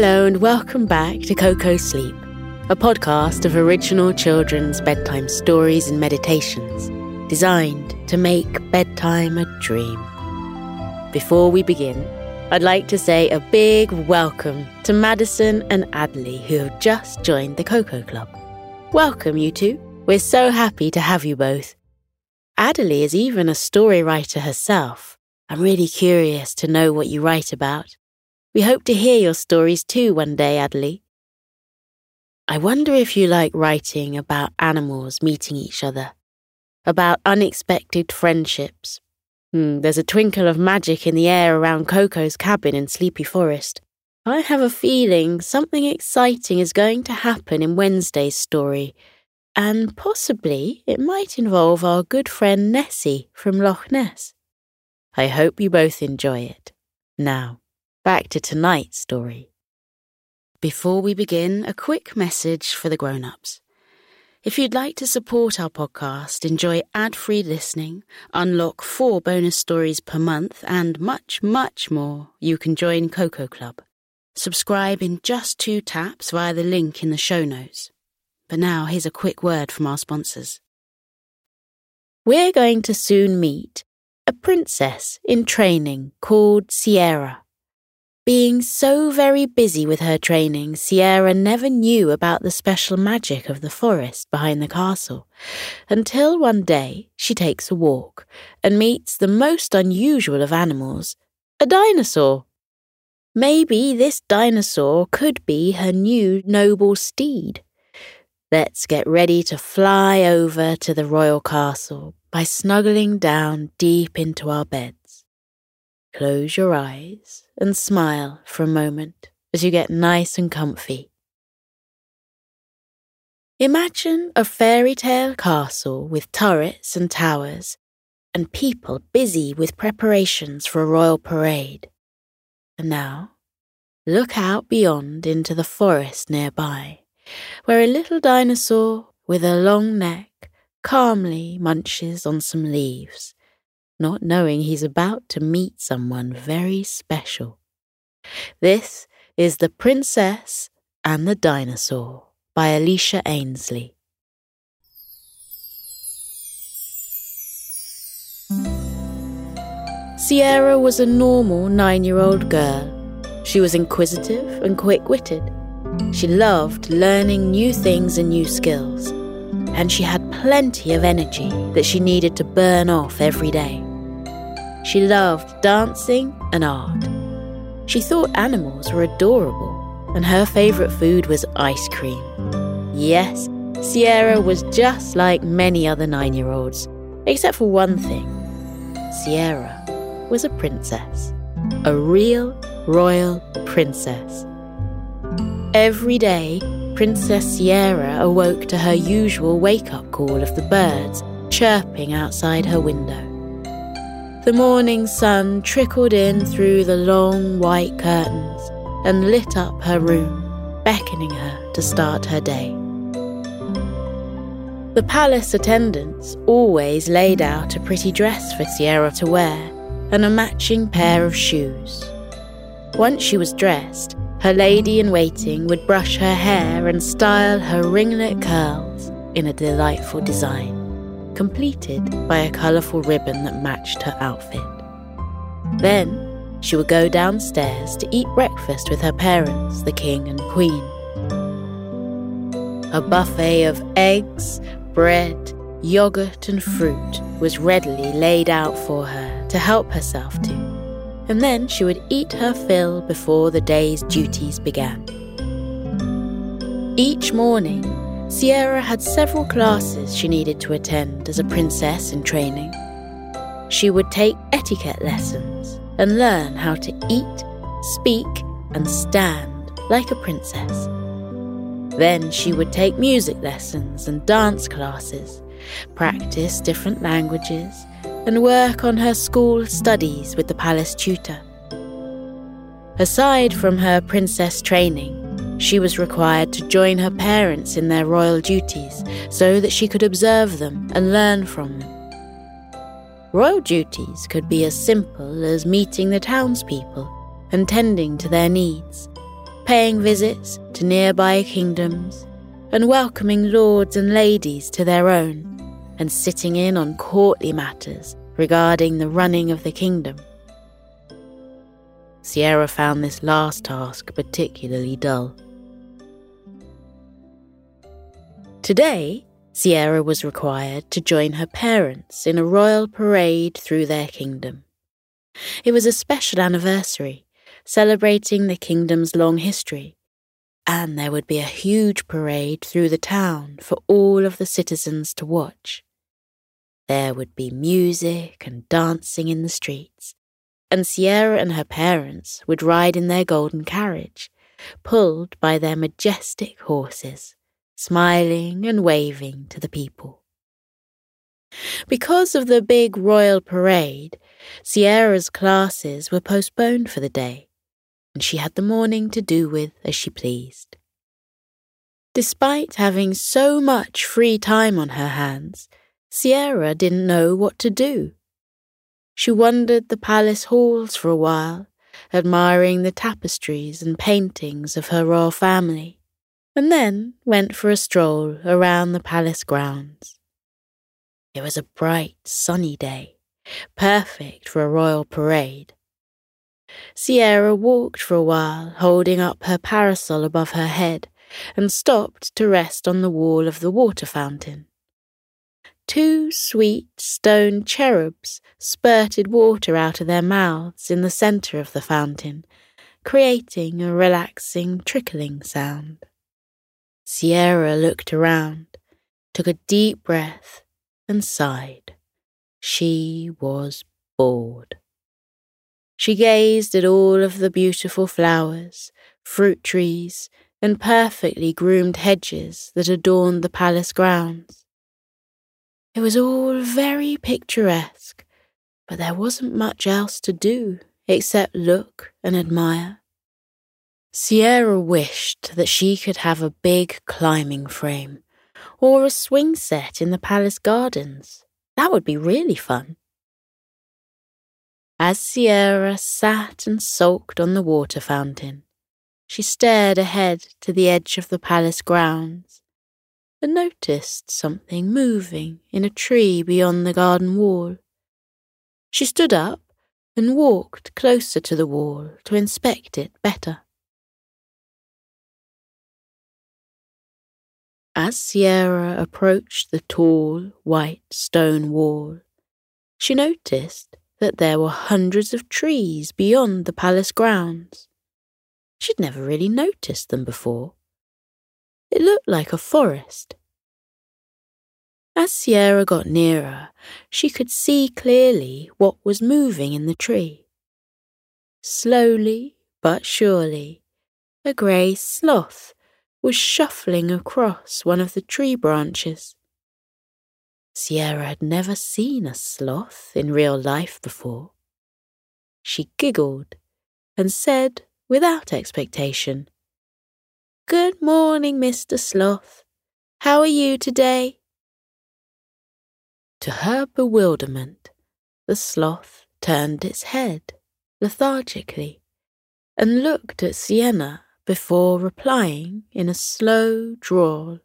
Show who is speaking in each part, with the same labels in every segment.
Speaker 1: Hello, and welcome back to Koko Sleep, a podcast of original children's bedtime stories and meditations designed to make bedtime a dream. Before we begin, I'd like to say a big welcome to Madison and Adley, who have just joined the Koko Club. Welcome, you two. We're so happy to have you both. Adley is even a story writer herself. I'm really curious to know what you write about. We hope to hear your stories too one day, Adley. I wonder if you like writing about animals meeting each other, about unexpected friendships. Hmm, there's a twinkle of magic in the air around Koko's cabin in Sleepy Forest. I have a feeling something exciting is going to happen in Wednesday's story, and possibly it might involve our good friend Nessie from Loch Ness. I hope you both enjoy it. Now, back to tonight's story. Before we begin, a quick message for the grown ups. If you'd like to support our podcast, enjoy ad free listening, unlock four bonus stories per month, and much, much more, you can join Koko Club. Subscribe in just two taps via the link in the show notes. But now, here's a quick word from our sponsors. We're going to soon meet a princess in training called Sierra. Being so very busy with her training, Sierra never knew about the special magic of the forest behind the castle, until one day she takes a walk and meets the most unusual of animals a dinosaur. Maybe this dinosaur could be her new noble steed. Let's get ready to fly over to the royal castle by snuggling down deep into our beds. Close your eyes and smile for a moment as you get nice and comfy. Imagine a fairy tale castle with turrets and towers, and people busy with preparations for a royal parade. And now, look out beyond into the forest nearby, where a little dinosaur with a long neck calmly munches on some leaves, not knowing he's about to meet someone very special. This is The Princess and the Dinosaur by Alicia Ainsley. Sierra was a normal nine year old girl. She was inquisitive and quick witted. She loved learning new things and new skills. And she had plenty of energy that she needed to burn off every day. She loved dancing and art. She thought animals were adorable, and her favourite food was ice cream. Yes, Sierra was just like many other nine year olds, except for one thing Sierra was a princess, a real royal princess. Every day, Princess Sierra awoke to her usual wake up call of the birds chirping outside her window. The morning sun trickled in through the long white curtains and lit up her room, beckoning her to start her day. The palace attendants always laid out a pretty dress for Sierra to wear and a matching pair of shoes. Once she was dressed, her lady in waiting would brush her hair and style her ringlet curls in a delightful design, completed by a colourful ribbon that matched her outfit. Then she would go downstairs to eat breakfast with her parents, the king and queen. A buffet of eggs, bread, yogurt, and fruit was readily laid out for her to help herself to, and then she would eat her fill before the day's duties began. Each morning, Sierra had several classes she needed to attend as a princess in training. She would take etiquette lessons and learn how to eat, speak, and stand like a princess. Then she would take music lessons and dance classes practice different languages, and work on her school studies with the palace tutor. Aside from her princess training, she was required to join her parents in their royal duties so that she could observe them and learn from them. Royal duties could be as simple as meeting the townspeople and tending to their needs, paying visits to nearby kingdoms and welcoming lords and ladies to their own, and sitting in on courtly matters regarding the running of the kingdom. Sierra found this last task particularly dull. Today, Sierra was required to join her parents in a royal parade through their kingdom. It was a special anniversary, celebrating the kingdom's long history, and there would be a huge parade through the town for all of the citizens to watch. There would be music and dancing in the streets, and Sierra and her parents would ride in their golden carriage, pulled by their majestic horses, smiling and waving to the people. Because of the big royal parade, Sierra's classes were postponed for the day, and she had the morning to do with as she pleased. Despite having so much free time on her hands, Sierra didn't know what to do. She wandered the palace halls for a while, admiring the tapestries and paintings of her royal family, and then went for a stroll around the palace grounds. It was a bright, sunny day, perfect for a royal parade. Sierra walked for a while, holding up her parasol above her head, and stopped to rest on the wall of the water fountain. Two sweet stone cherubs spurted water out of their mouths in the centre of the fountain, creating a relaxing trickling sound. Sierra looked around, took a deep breath, and sighed. She was bored. She gazed at all of the beautiful flowers, fruit trees, and perfectly groomed hedges that adorned the palace grounds. It was all very picturesque, but there wasn't much else to do except look and admire. Sierra wished that she could have a big climbing frame or a swing set in the palace gardens. That would be really fun. As Sierra sat and sulked on the water fountain, she stared ahead to the edge of the palace grounds and noticed something moving in a tree beyond the garden wall. She stood up and walked closer to the wall to inspect it better. As Sierra approached the tall, white stone wall, she noticed that there were hundreds of trees beyond the palace grounds. She'd never really noticed them before. It looked like a forest. As Sierra got nearer, she could see clearly what was moving in the tree. Slowly but surely, a grey sloth was shuffling across one of the tree branches. Sierra had never seen a sloth in real life before. She giggled and said, without expectation, Good morning, Mr. Sloth. How are you today? To her bewilderment, the sloth turned its head lethargically and looked at Sienna before replying in a slow drawl.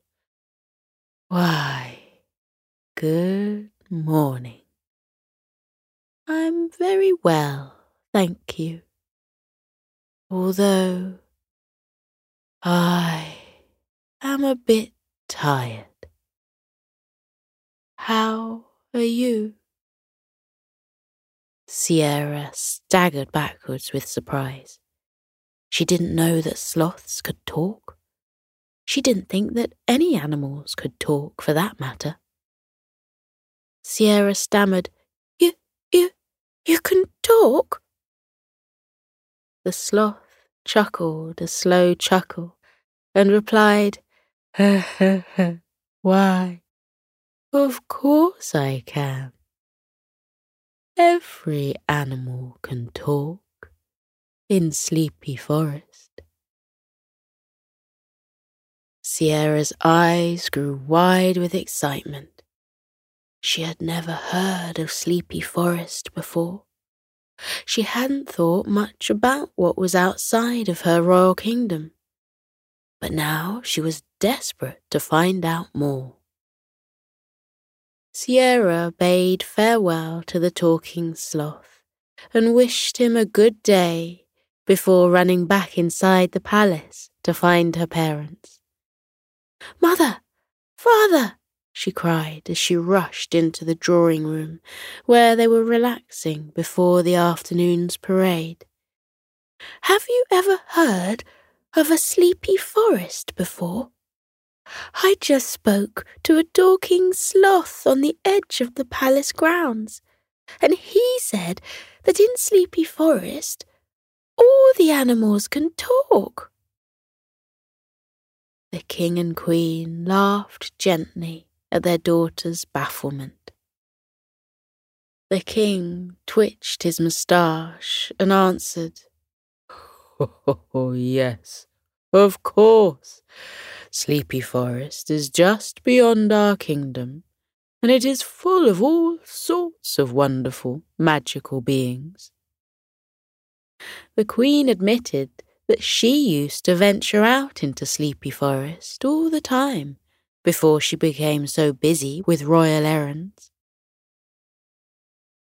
Speaker 1: Why, good morning. I'm very well, thank you. Although I am a bit tired. How are you? Sierra staggered backwards with surprise. She didn't know that sloths could talk. She didn't think that any animals could talk, for that matter. Sierra stammered, You, you, you can talk? The sloth chuckled a slow chuckle and replied, Why, of course I can. Every animal can talk in Sleepy Forest. Sierra's eyes grew wide with excitement. She had never heard of Sleepy Forest before. She hadn't thought much about what was outside of her royal kingdom. But now she was desperate to find out more. Sierra bade farewell to the talking sloth and wished him a good day before running back inside the palace to find her parents. Mother! Father! she cried as she rushed into the drawing room where they were relaxing before the afternoon's parade. Have you ever heard of a sleepy forest before? I just spoke to a dorking sloth on the edge of the palace grounds, and he said that in Sleepy Forest all the animals can talk. The king and queen laughed gently at their daughter's bafflement. The king twitched his moustache and answered, Oh, yes, of course. Sleepy Forest is just beyond our kingdom, and it is full of all sorts of wonderful, magical beings. The Queen admitted that she used to venture out into Sleepy Forest all the time before she became so busy with royal errands.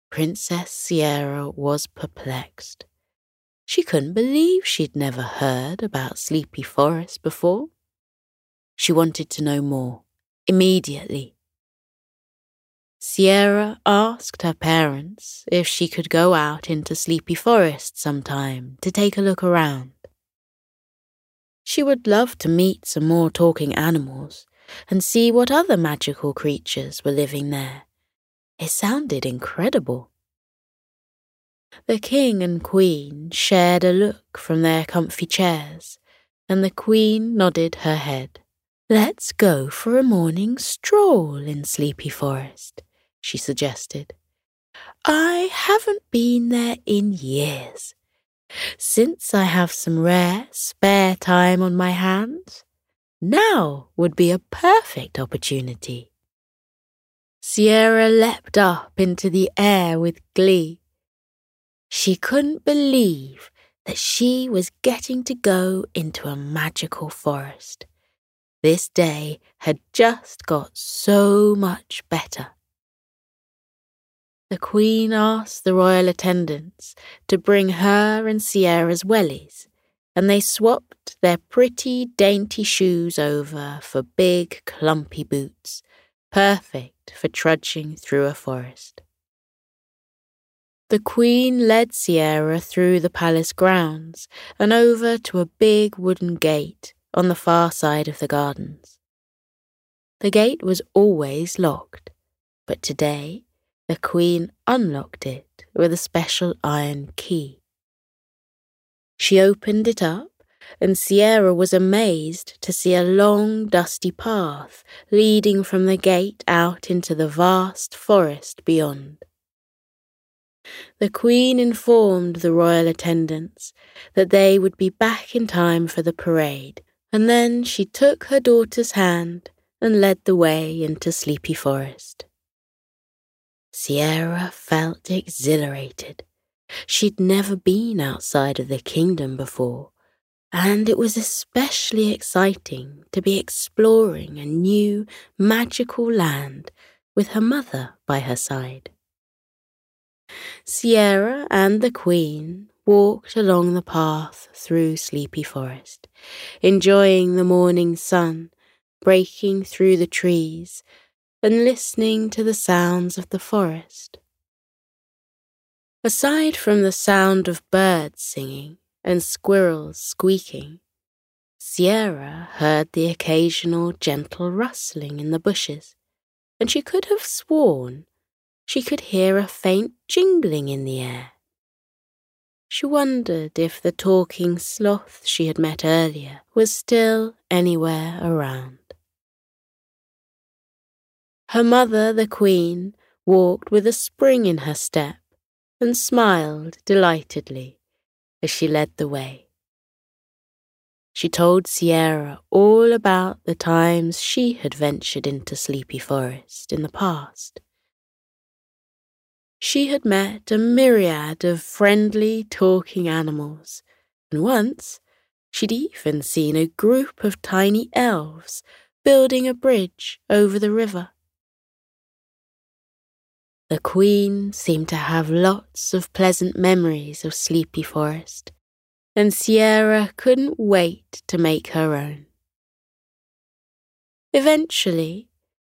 Speaker 1: Princess Sierra was perplexed. She couldn't believe she'd never heard about Sleepy Forest before. She wanted to know more, immediately. Sierra asked her parents if she could go out into Sleepy Forest sometime to take a look around. She would love to meet some more talking animals and see what other magical creatures were living there. It sounded incredible. The king and queen shared a look from their comfy chairs, and the queen nodded her head. Let's go for a morning stroll in Sleepy Forest, she suggested. I haven't been there in years. Since I have some rare, spare time on my hands, now would be a perfect opportunity. Sierra leapt up into the air with glee. She couldn't believe that she was getting to go into a magical forest. This day had just got so much better. The Queen asked the royal attendants to bring her and Sierra's wellies, and they swapped their pretty, dainty shoes over for big, clumpy boots, perfect for trudging through a forest. The Queen led Sierra through the palace grounds and over to a big wooden gate on the far side of the gardens. The gate was always locked, but today the Queen unlocked it with a special iron key. She opened it up, and Sierra was amazed to see a long, dusty path leading from the gate out into the vast forest beyond. The Queen informed the royal attendants that they would be back in time for the parade and then she took her daughter's hand and led the way into Sleepy Forest. Sierra felt exhilarated. She'd never been outside of the kingdom before, and it was especially exciting to be exploring a new magical land with her mother by her side. Sierra and the Queen walked along the path through Sleepy Forest, enjoying the morning sun breaking through the trees and listening to the sounds of the forest. Aside from the sound of birds singing and squirrels squeaking, Sierra heard the occasional gentle rustling in the bushes, and she could have sworn she could hear a faint jingling in the air. She wondered if the talking sloth she had met earlier was still anywhere around. Her mother, the queen, walked with a spring in her step and smiled delightedly as she led the way. She told Sierra all about the times she had ventured into Sleepy Forest in the past she had met a myriad of friendly talking animals, and once she'd even seen a group of tiny elves building a bridge over the river. The Queen seemed to have lots of pleasant memories of Sleepy Forest, and Sierra couldn't wait to make her own. Eventually,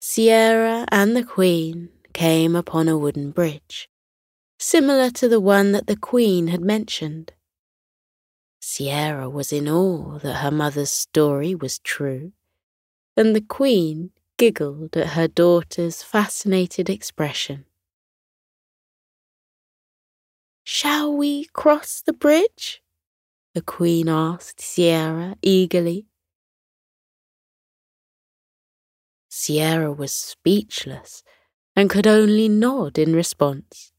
Speaker 1: Sierra and the Queen came upon a wooden bridge, similar to the one that the Queen had mentioned. Sierra was in awe that her mother's story was true, and the Queen giggled at her daughter's fascinated expression. Shall we cross the bridge? the Queen asked Sierra eagerly. Sierra was speechless and could only nod in response.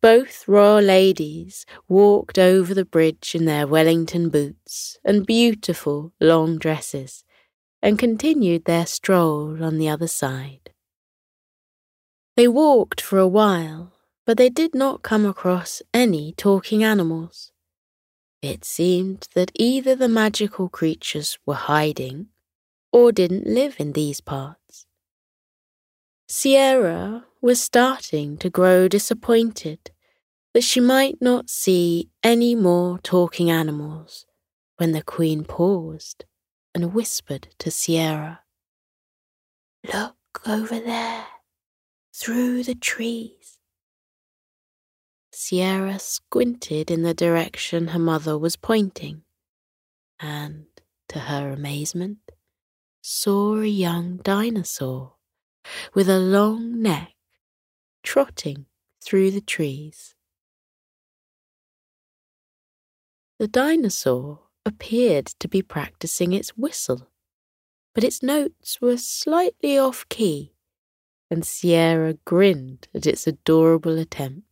Speaker 1: Both royal ladies walked over the bridge in their Wellington boots and beautiful long dresses and continued their stroll on the other side. They walked for a while, but they did not come across any talking animals. It seemed that either the magical creatures were hiding or didn't live in these parts. Sierra was starting to grow disappointed that she might not see any more talking animals when the Queen paused and whispered to Sierra, Look over there, through the trees. Sierra squinted in the direction her mother was pointing, and, to her amazement, saw a young dinosaur with a long neck, trotting through the trees. The dinosaur appeared to be practicing its whistle, but its notes were slightly off key, and Sierra grinned at its adorable attempts.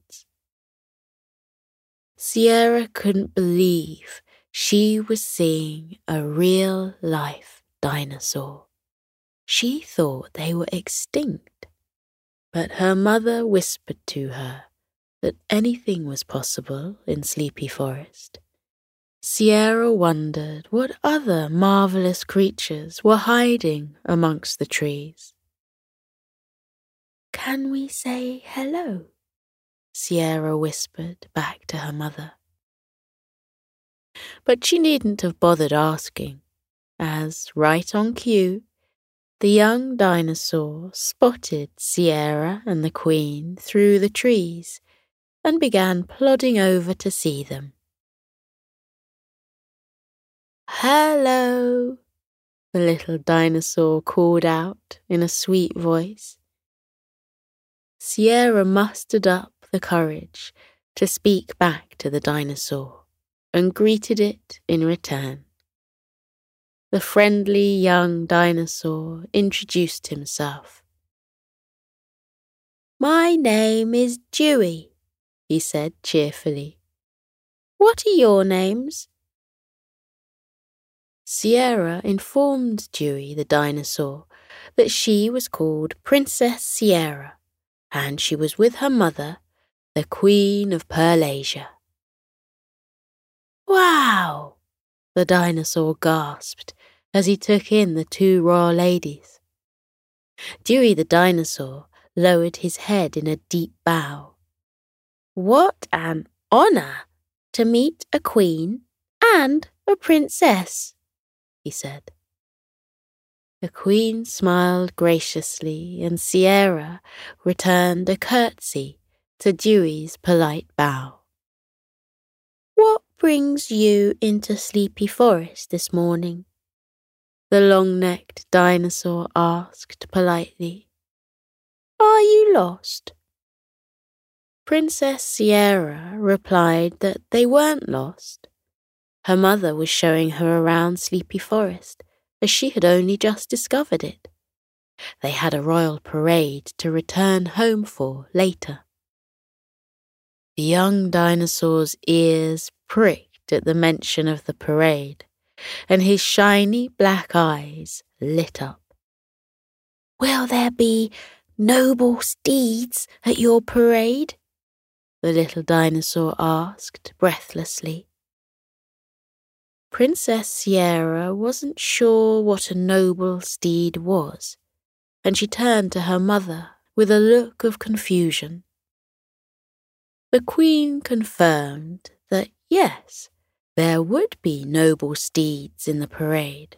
Speaker 1: Sierra couldn't believe she was seeing a real life dinosaur. She thought they were extinct, but her mother whispered to her that anything was possible in Sleepy Forest. Sierra wondered what other marvelous creatures were hiding amongst the trees. Can we say hello? Sierra whispered back to her mother. But she needn't have bothered asking, as, right on cue, the young dinosaur spotted Sierra and the Queen through the trees and began plodding over to see them. Hello, the little dinosaur called out in a sweet voice. Sierra mustered up the courage to speak back to the dinosaur and greeted it in return the friendly young dinosaur introduced himself. My name is Dewey, he said cheerfully. What are your names? Sierra informed Dewey the dinosaur that she was called Princess Sierra and she was with her mother, the Queen of Pearlasia. Wow! the dinosaur gasped as he took in the two royal ladies. Dewey the dinosaur lowered his head in a deep bow. What an honour to meet a queen and a princess, he said. The queen smiled graciously, and Sierra returned a curtsy to Dewey's polite bow. What brings you into Sleepy Forest this morning? the long necked dinosaur asked politely. Are you lost? Princess Sierra replied that they weren't lost. Her mother was showing her around Sleepy Forest, as she had only just discovered it. They had a royal parade to return home for later. The young dinosaur's ears pricked at the mention of the parade and his shiny black eyes lit up. Will there be noble steeds at your parade? The little dinosaur asked breathlessly. Princess Sierra wasn't sure what a noble steed was, and she turned to her mother with a look of confusion. The Queen confirmed that yes, there would be noble steeds in the parade.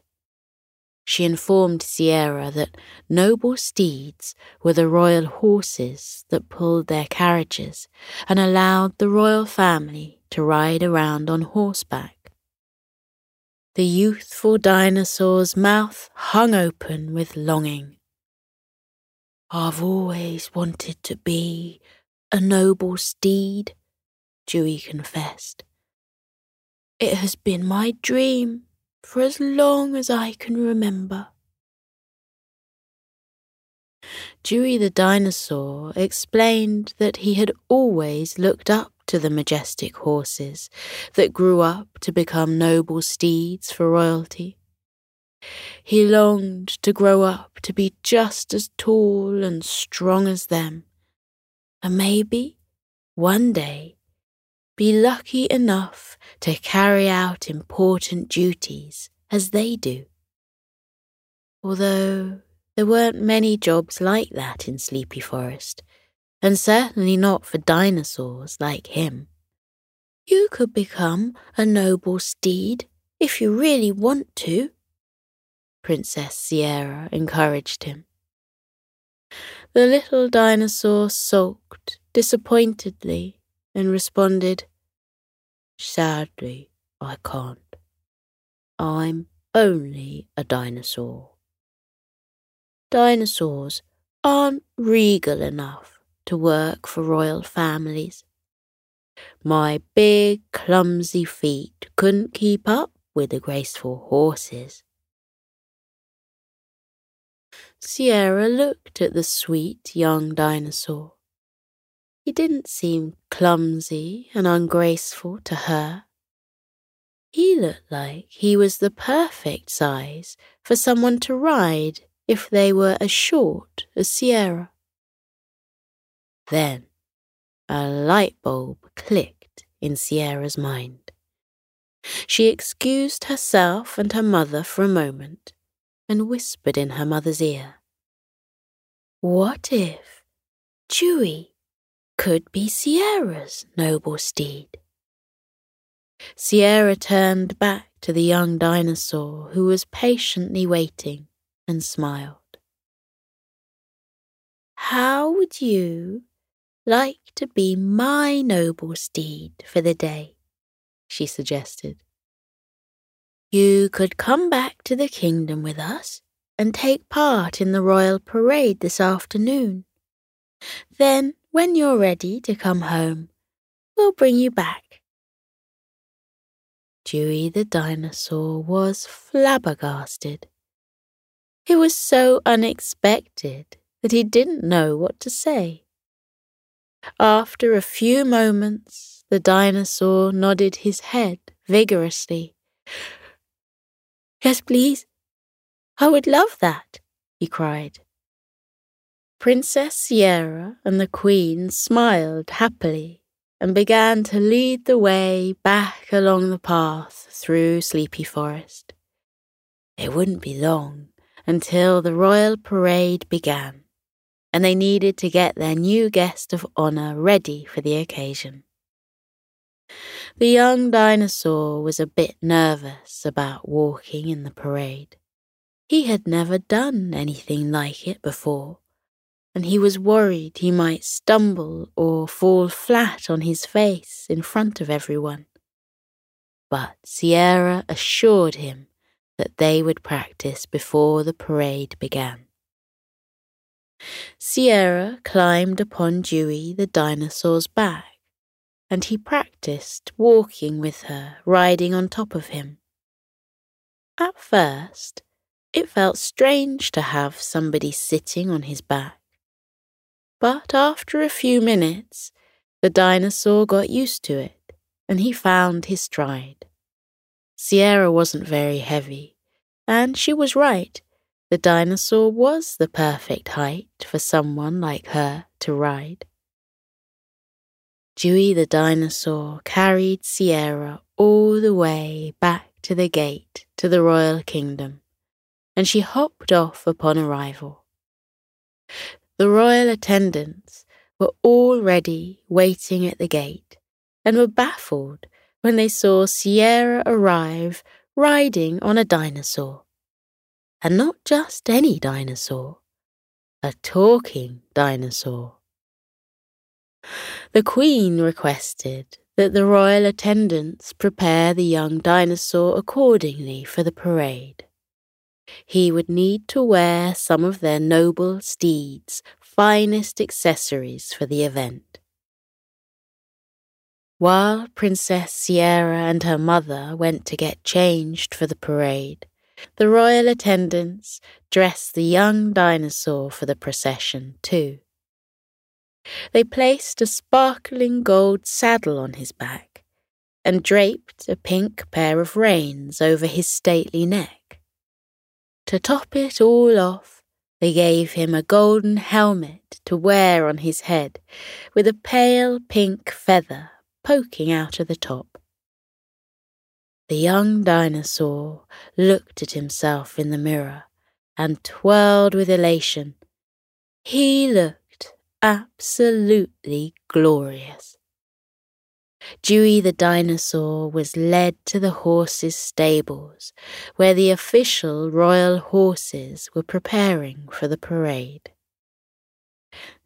Speaker 1: She informed Sierra that noble steeds were the royal horses that pulled their carriages and allowed the royal family to ride around on horseback. The youthful dinosaur's mouth hung open with longing. I've always wanted to be a noble steed, Dewey confessed. It has been my dream for as long as I can remember. Dewey the dinosaur explained that he had always looked up to the majestic horses that grew up to become noble steeds for royalty. He longed to grow up to be just as tall and strong as them and maybe one day be lucky enough to carry out important duties as they do. Although there weren't many jobs like that in Sleepy Forest, and certainly not for dinosaurs like him. You could become a noble steed if you really want to, Princess Sierra encouraged him. The little dinosaur sulked disappointedly and responded, Sadly, I can't. I'm only a dinosaur. Dinosaurs aren't regal enough to work for royal families. My big, clumsy feet couldn't keep up with the graceful horses. Sierra looked at the sweet young dinosaur. He didn't seem clumsy and ungraceful to her. He looked like he was the perfect size for someone to ride if they were as short as Sierra. Then a light bulb clicked in Sierra's mind. She excused herself and her mother for a moment and whispered in her mother's ear. What if Dewey could be Sierra's noble steed? Sierra turned back to the young dinosaur who was patiently waiting and smiled. How would you like to be my noble steed for the day? she suggested. You could come back to the kingdom with us and take part in the royal parade this afternoon. Then, when you're ready to come home, we'll bring you back. Dewey the dinosaur was flabbergasted. It was so unexpected that he didn't know what to say. After a few moments, the dinosaur nodded his head vigorously Yes, please. I would love that, he cried. Princess Sierra and the Queen smiled happily and began to lead the way back along the path through Sleepy Forest. It wouldn't be long until the royal parade began, and they needed to get their new guest of honor ready for the occasion. The young dinosaur was a bit nervous about walking in the parade. He had never done anything like it before, and he was worried he might stumble or fall flat on his face in front of everyone. But Sierra assured him that they would practice before the parade began. Sierra climbed upon Dewey the dinosaur's back and he practiced walking with her, riding on top of him. At first, it felt strange to have somebody sitting on his back. But after a few minutes, the dinosaur got used to it, and he found his stride. Sierra wasn't very heavy, and she was right. the dinosaur was the perfect height for someone like her to ride. Dewey the dinosaur carried Sierra all the way back to the gate to the royal kingdom, and she hopped off upon arrival. The royal attendants were already waiting at the gate and were baffled when they saw Sierra arrive riding on a dinosaur. And not just any dinosaur, a talking dinosaur. The Queen requested that the royal attendants prepare the young dinosaur accordingly for the parade. He would need to wear some of their noble steeds' finest accessories for the event. While Princess Sierra and her mother went to get changed for the parade, the royal attendants dressed the young dinosaur for the procession, too. They placed a sparkling gold saddle on his back and draped a pink pair of reins over his stately neck. To top it all off, they gave him a golden helmet to wear on his head with a pale pink feather poking out of the top. The young dinosaur looked at himself in the mirror and twirled with elation. He looked absolutely glorious. Dewey the dinosaur was led to the horses' stables, where the official royal horses were preparing for the parade.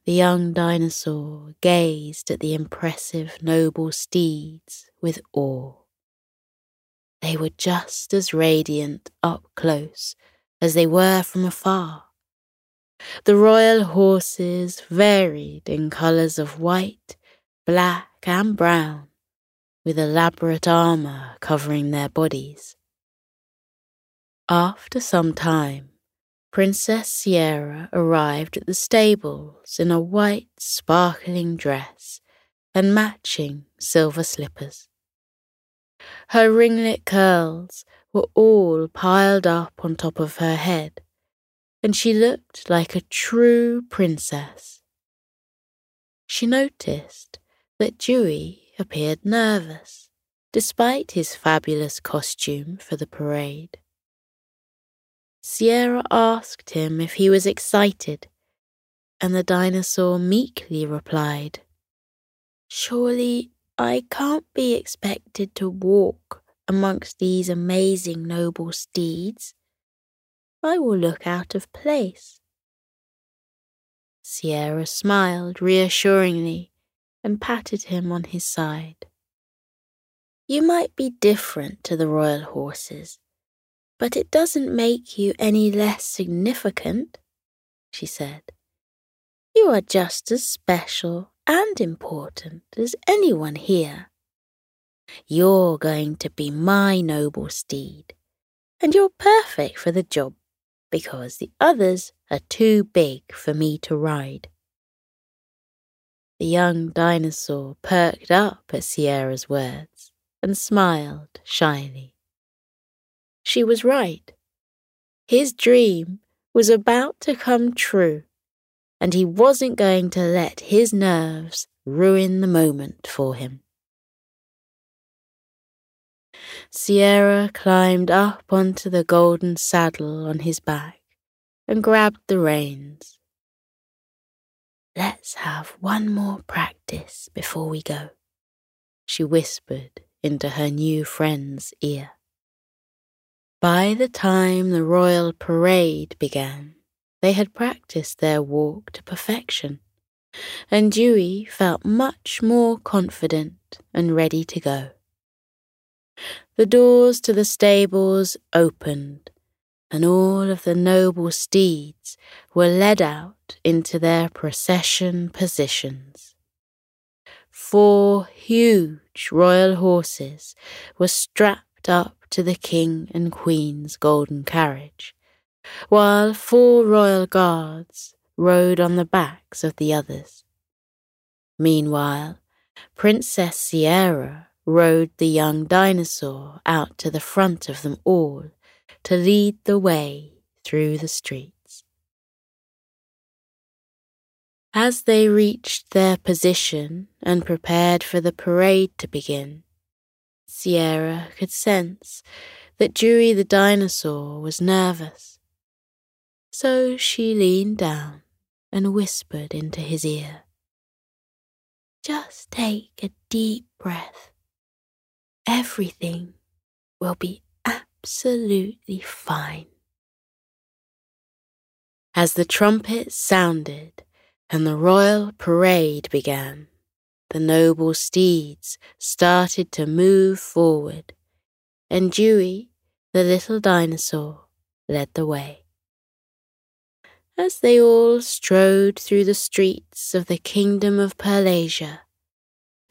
Speaker 1: The young dinosaur gazed at the impressive, noble steeds with awe. They were just as radiant up close as they were from afar. The royal horses varied in colours of white, black, and brown, with elaborate armour covering their bodies. After some time, Princess Sierra arrived at the stables in a white, sparkling dress and matching silver slippers. Her ringlet curls were all piled up on top of her head, and she looked like a true princess. She noticed that Dewey appeared nervous, despite his fabulous costume for the parade. Sierra asked him if he was excited, and the dinosaur meekly replied, Surely I can't be expected to walk amongst these amazing noble steeds. I will look out of place. Sierra smiled reassuringly and patted him on his side. You might be different to the royal horses, but it doesn't make you any less significant, she said. You are just as special and important as anyone here. You're going to be my noble steed, and you're perfect for the job because the others are too big for me to ride. The young dinosaur perked up at Sierra's words and smiled shyly. She was right. His dream was about to come true, and he wasn't going to let his nerves ruin the moment for him. Sierra climbed up onto the golden saddle on his back and grabbed the reins. Let's have one more practice before we go, she whispered into her new friend's ear. By the time the royal parade began, they had practiced their walk to perfection, and Dewey felt much more confident and ready to go. The doors to the stables opened, and all of the noble steeds were led out into their procession positions. Four huge royal horses were strapped up to the King and Queen's golden carriage, while four royal guards rode on the backs of the others. Meanwhile, Princess Sierra rode the young dinosaur out to the front of them all to lead the way through the streets. As they reached their position and prepared for the parade to begin, Sierra could sense that Dewey the dinosaur was nervous. So she leaned down and whispered into his ear. Just take a deep breath. Everything will be absolutely fine. As the trumpet sounded and the royal parade began, the noble steeds started to move forward, and Dewey, the little dinosaur, led the way. As they all strode through the streets of the kingdom of Perlasia,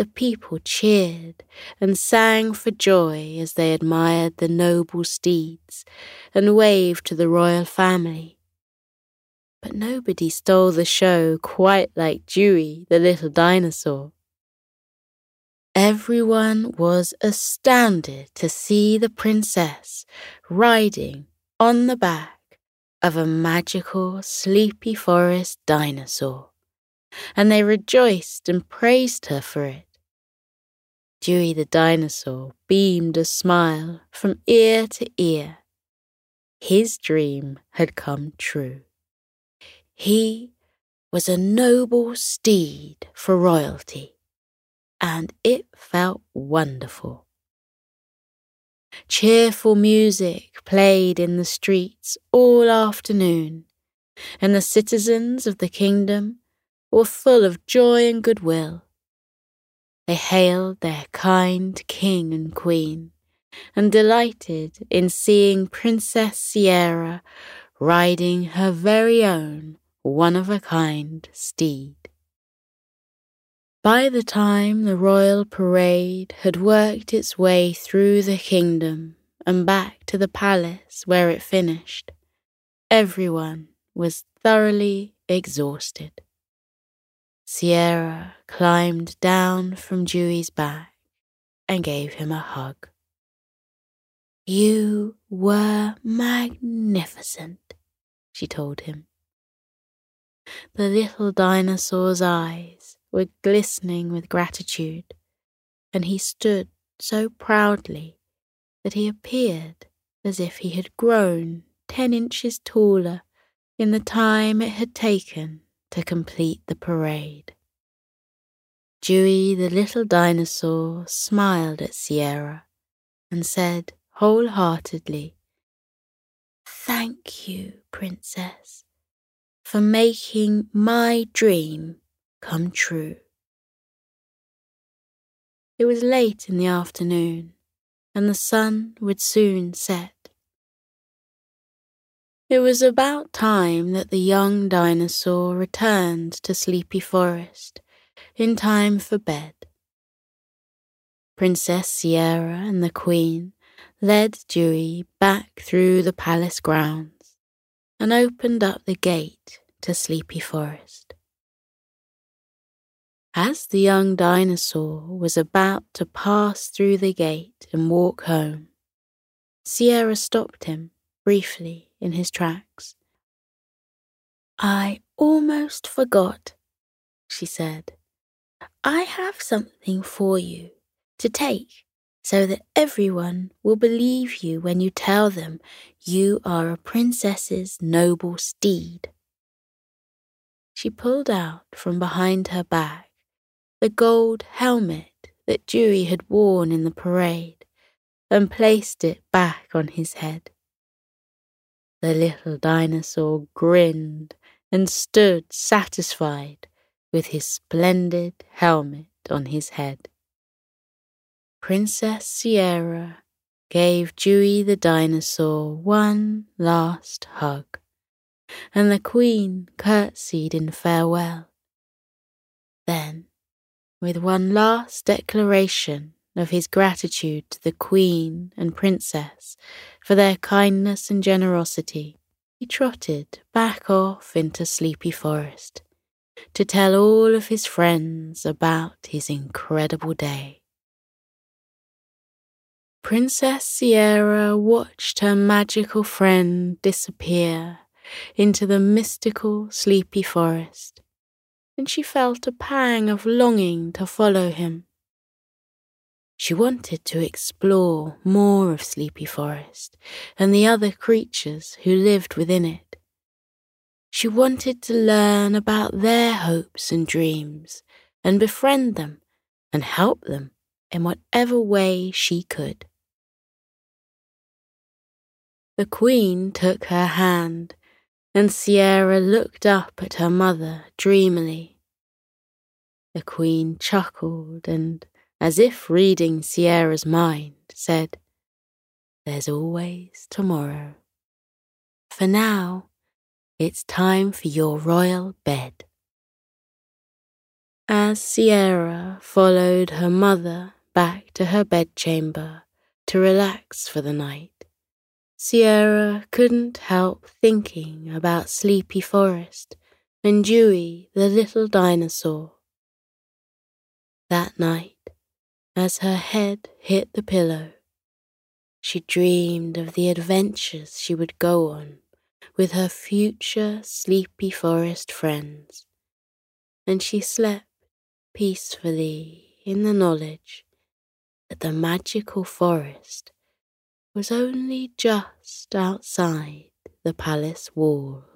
Speaker 1: the people cheered and sang for joy as they admired the noble steeds and waved to the royal family. But nobody stole the show quite like Dewey, the little dinosaur. Everyone was astounded to see the princess riding on the back of a magical sleepy forest dinosaur, and they rejoiced and praised her for it. Dewey the dinosaur beamed a smile from ear to ear. His dream had come true. He was a noble steed for royalty and it felt wonderful. Cheerful music played in the streets all afternoon, and the citizens of the kingdom were full of joy and goodwill. They hailed their kind king and queen, and delighted in seeing Princess Sierra riding her very own one of a kind steed. By the time the royal parade had worked its way through the kingdom and back to the palace where it finished, everyone was thoroughly exhausted. Sierra climbed down from Dewey's back and gave him a hug. You were magnificent, she told him. The little dinosaur's eyes were glistening with gratitude, and he stood so proudly that he appeared as if he had grown ten inches taller in the time it had taken to complete the parade. Dewey the little dinosaur smiled at Sierra and said wholeheartedly, Thank you, Princess, for making my dream come true. It was late in the afternoon, and the sun would soon set. It was about time that the young dinosaur returned to Sleepy Forest in time for bed. Princess Sierra and the Queen led Dewey back through the palace grounds and opened up the gate to Sleepy Forest. As the young dinosaur was about to pass through the gate and walk home, Sierra stopped him briefly in his tracks. I almost forgot, she said. I have something for you to take so that everyone will believe you when you tell them you are a princess's noble steed. She pulled out from behind her back the gold helmet that Dewey had worn in the parade and placed it back on his head. The little dinosaur grinned and stood satisfied with his splendid helmet on his head. Princess Sierra gave Dewey the dinosaur one last hug, and the Queen curtsied in farewell. Then with one last declaration of his gratitude to the Queen and Princess for their kindness and generosity, he trotted back off into Sleepy Forest to tell all of his friends about his incredible day. Princess Sierra watched her magical friend disappear into the mystical, sleepy forest, and she felt a pang of longing to follow him. She wanted to explore more of Sleepy Forest and the other creatures who lived within it. She wanted to learn about their hopes and dreams and befriend them and help them in whatever way she could. The Queen took her hand, and Sierra looked up at her mother dreamily. The Queen chuckled and, as if reading Sierra's mind, said, There's always tomorrow. For now, it's time for your royal bed. As Sierra followed her mother back to her bedchamber to relax for the night, Sierra couldn't help thinking about Sleepy Forest and Dewey the little dinosaur. That night, as her head hit the pillow, she dreamed of the adventures she would go on with her future Sleepy Forest friends, and she slept peacefully in the knowledge that the magical forest was only just outside the palace walls.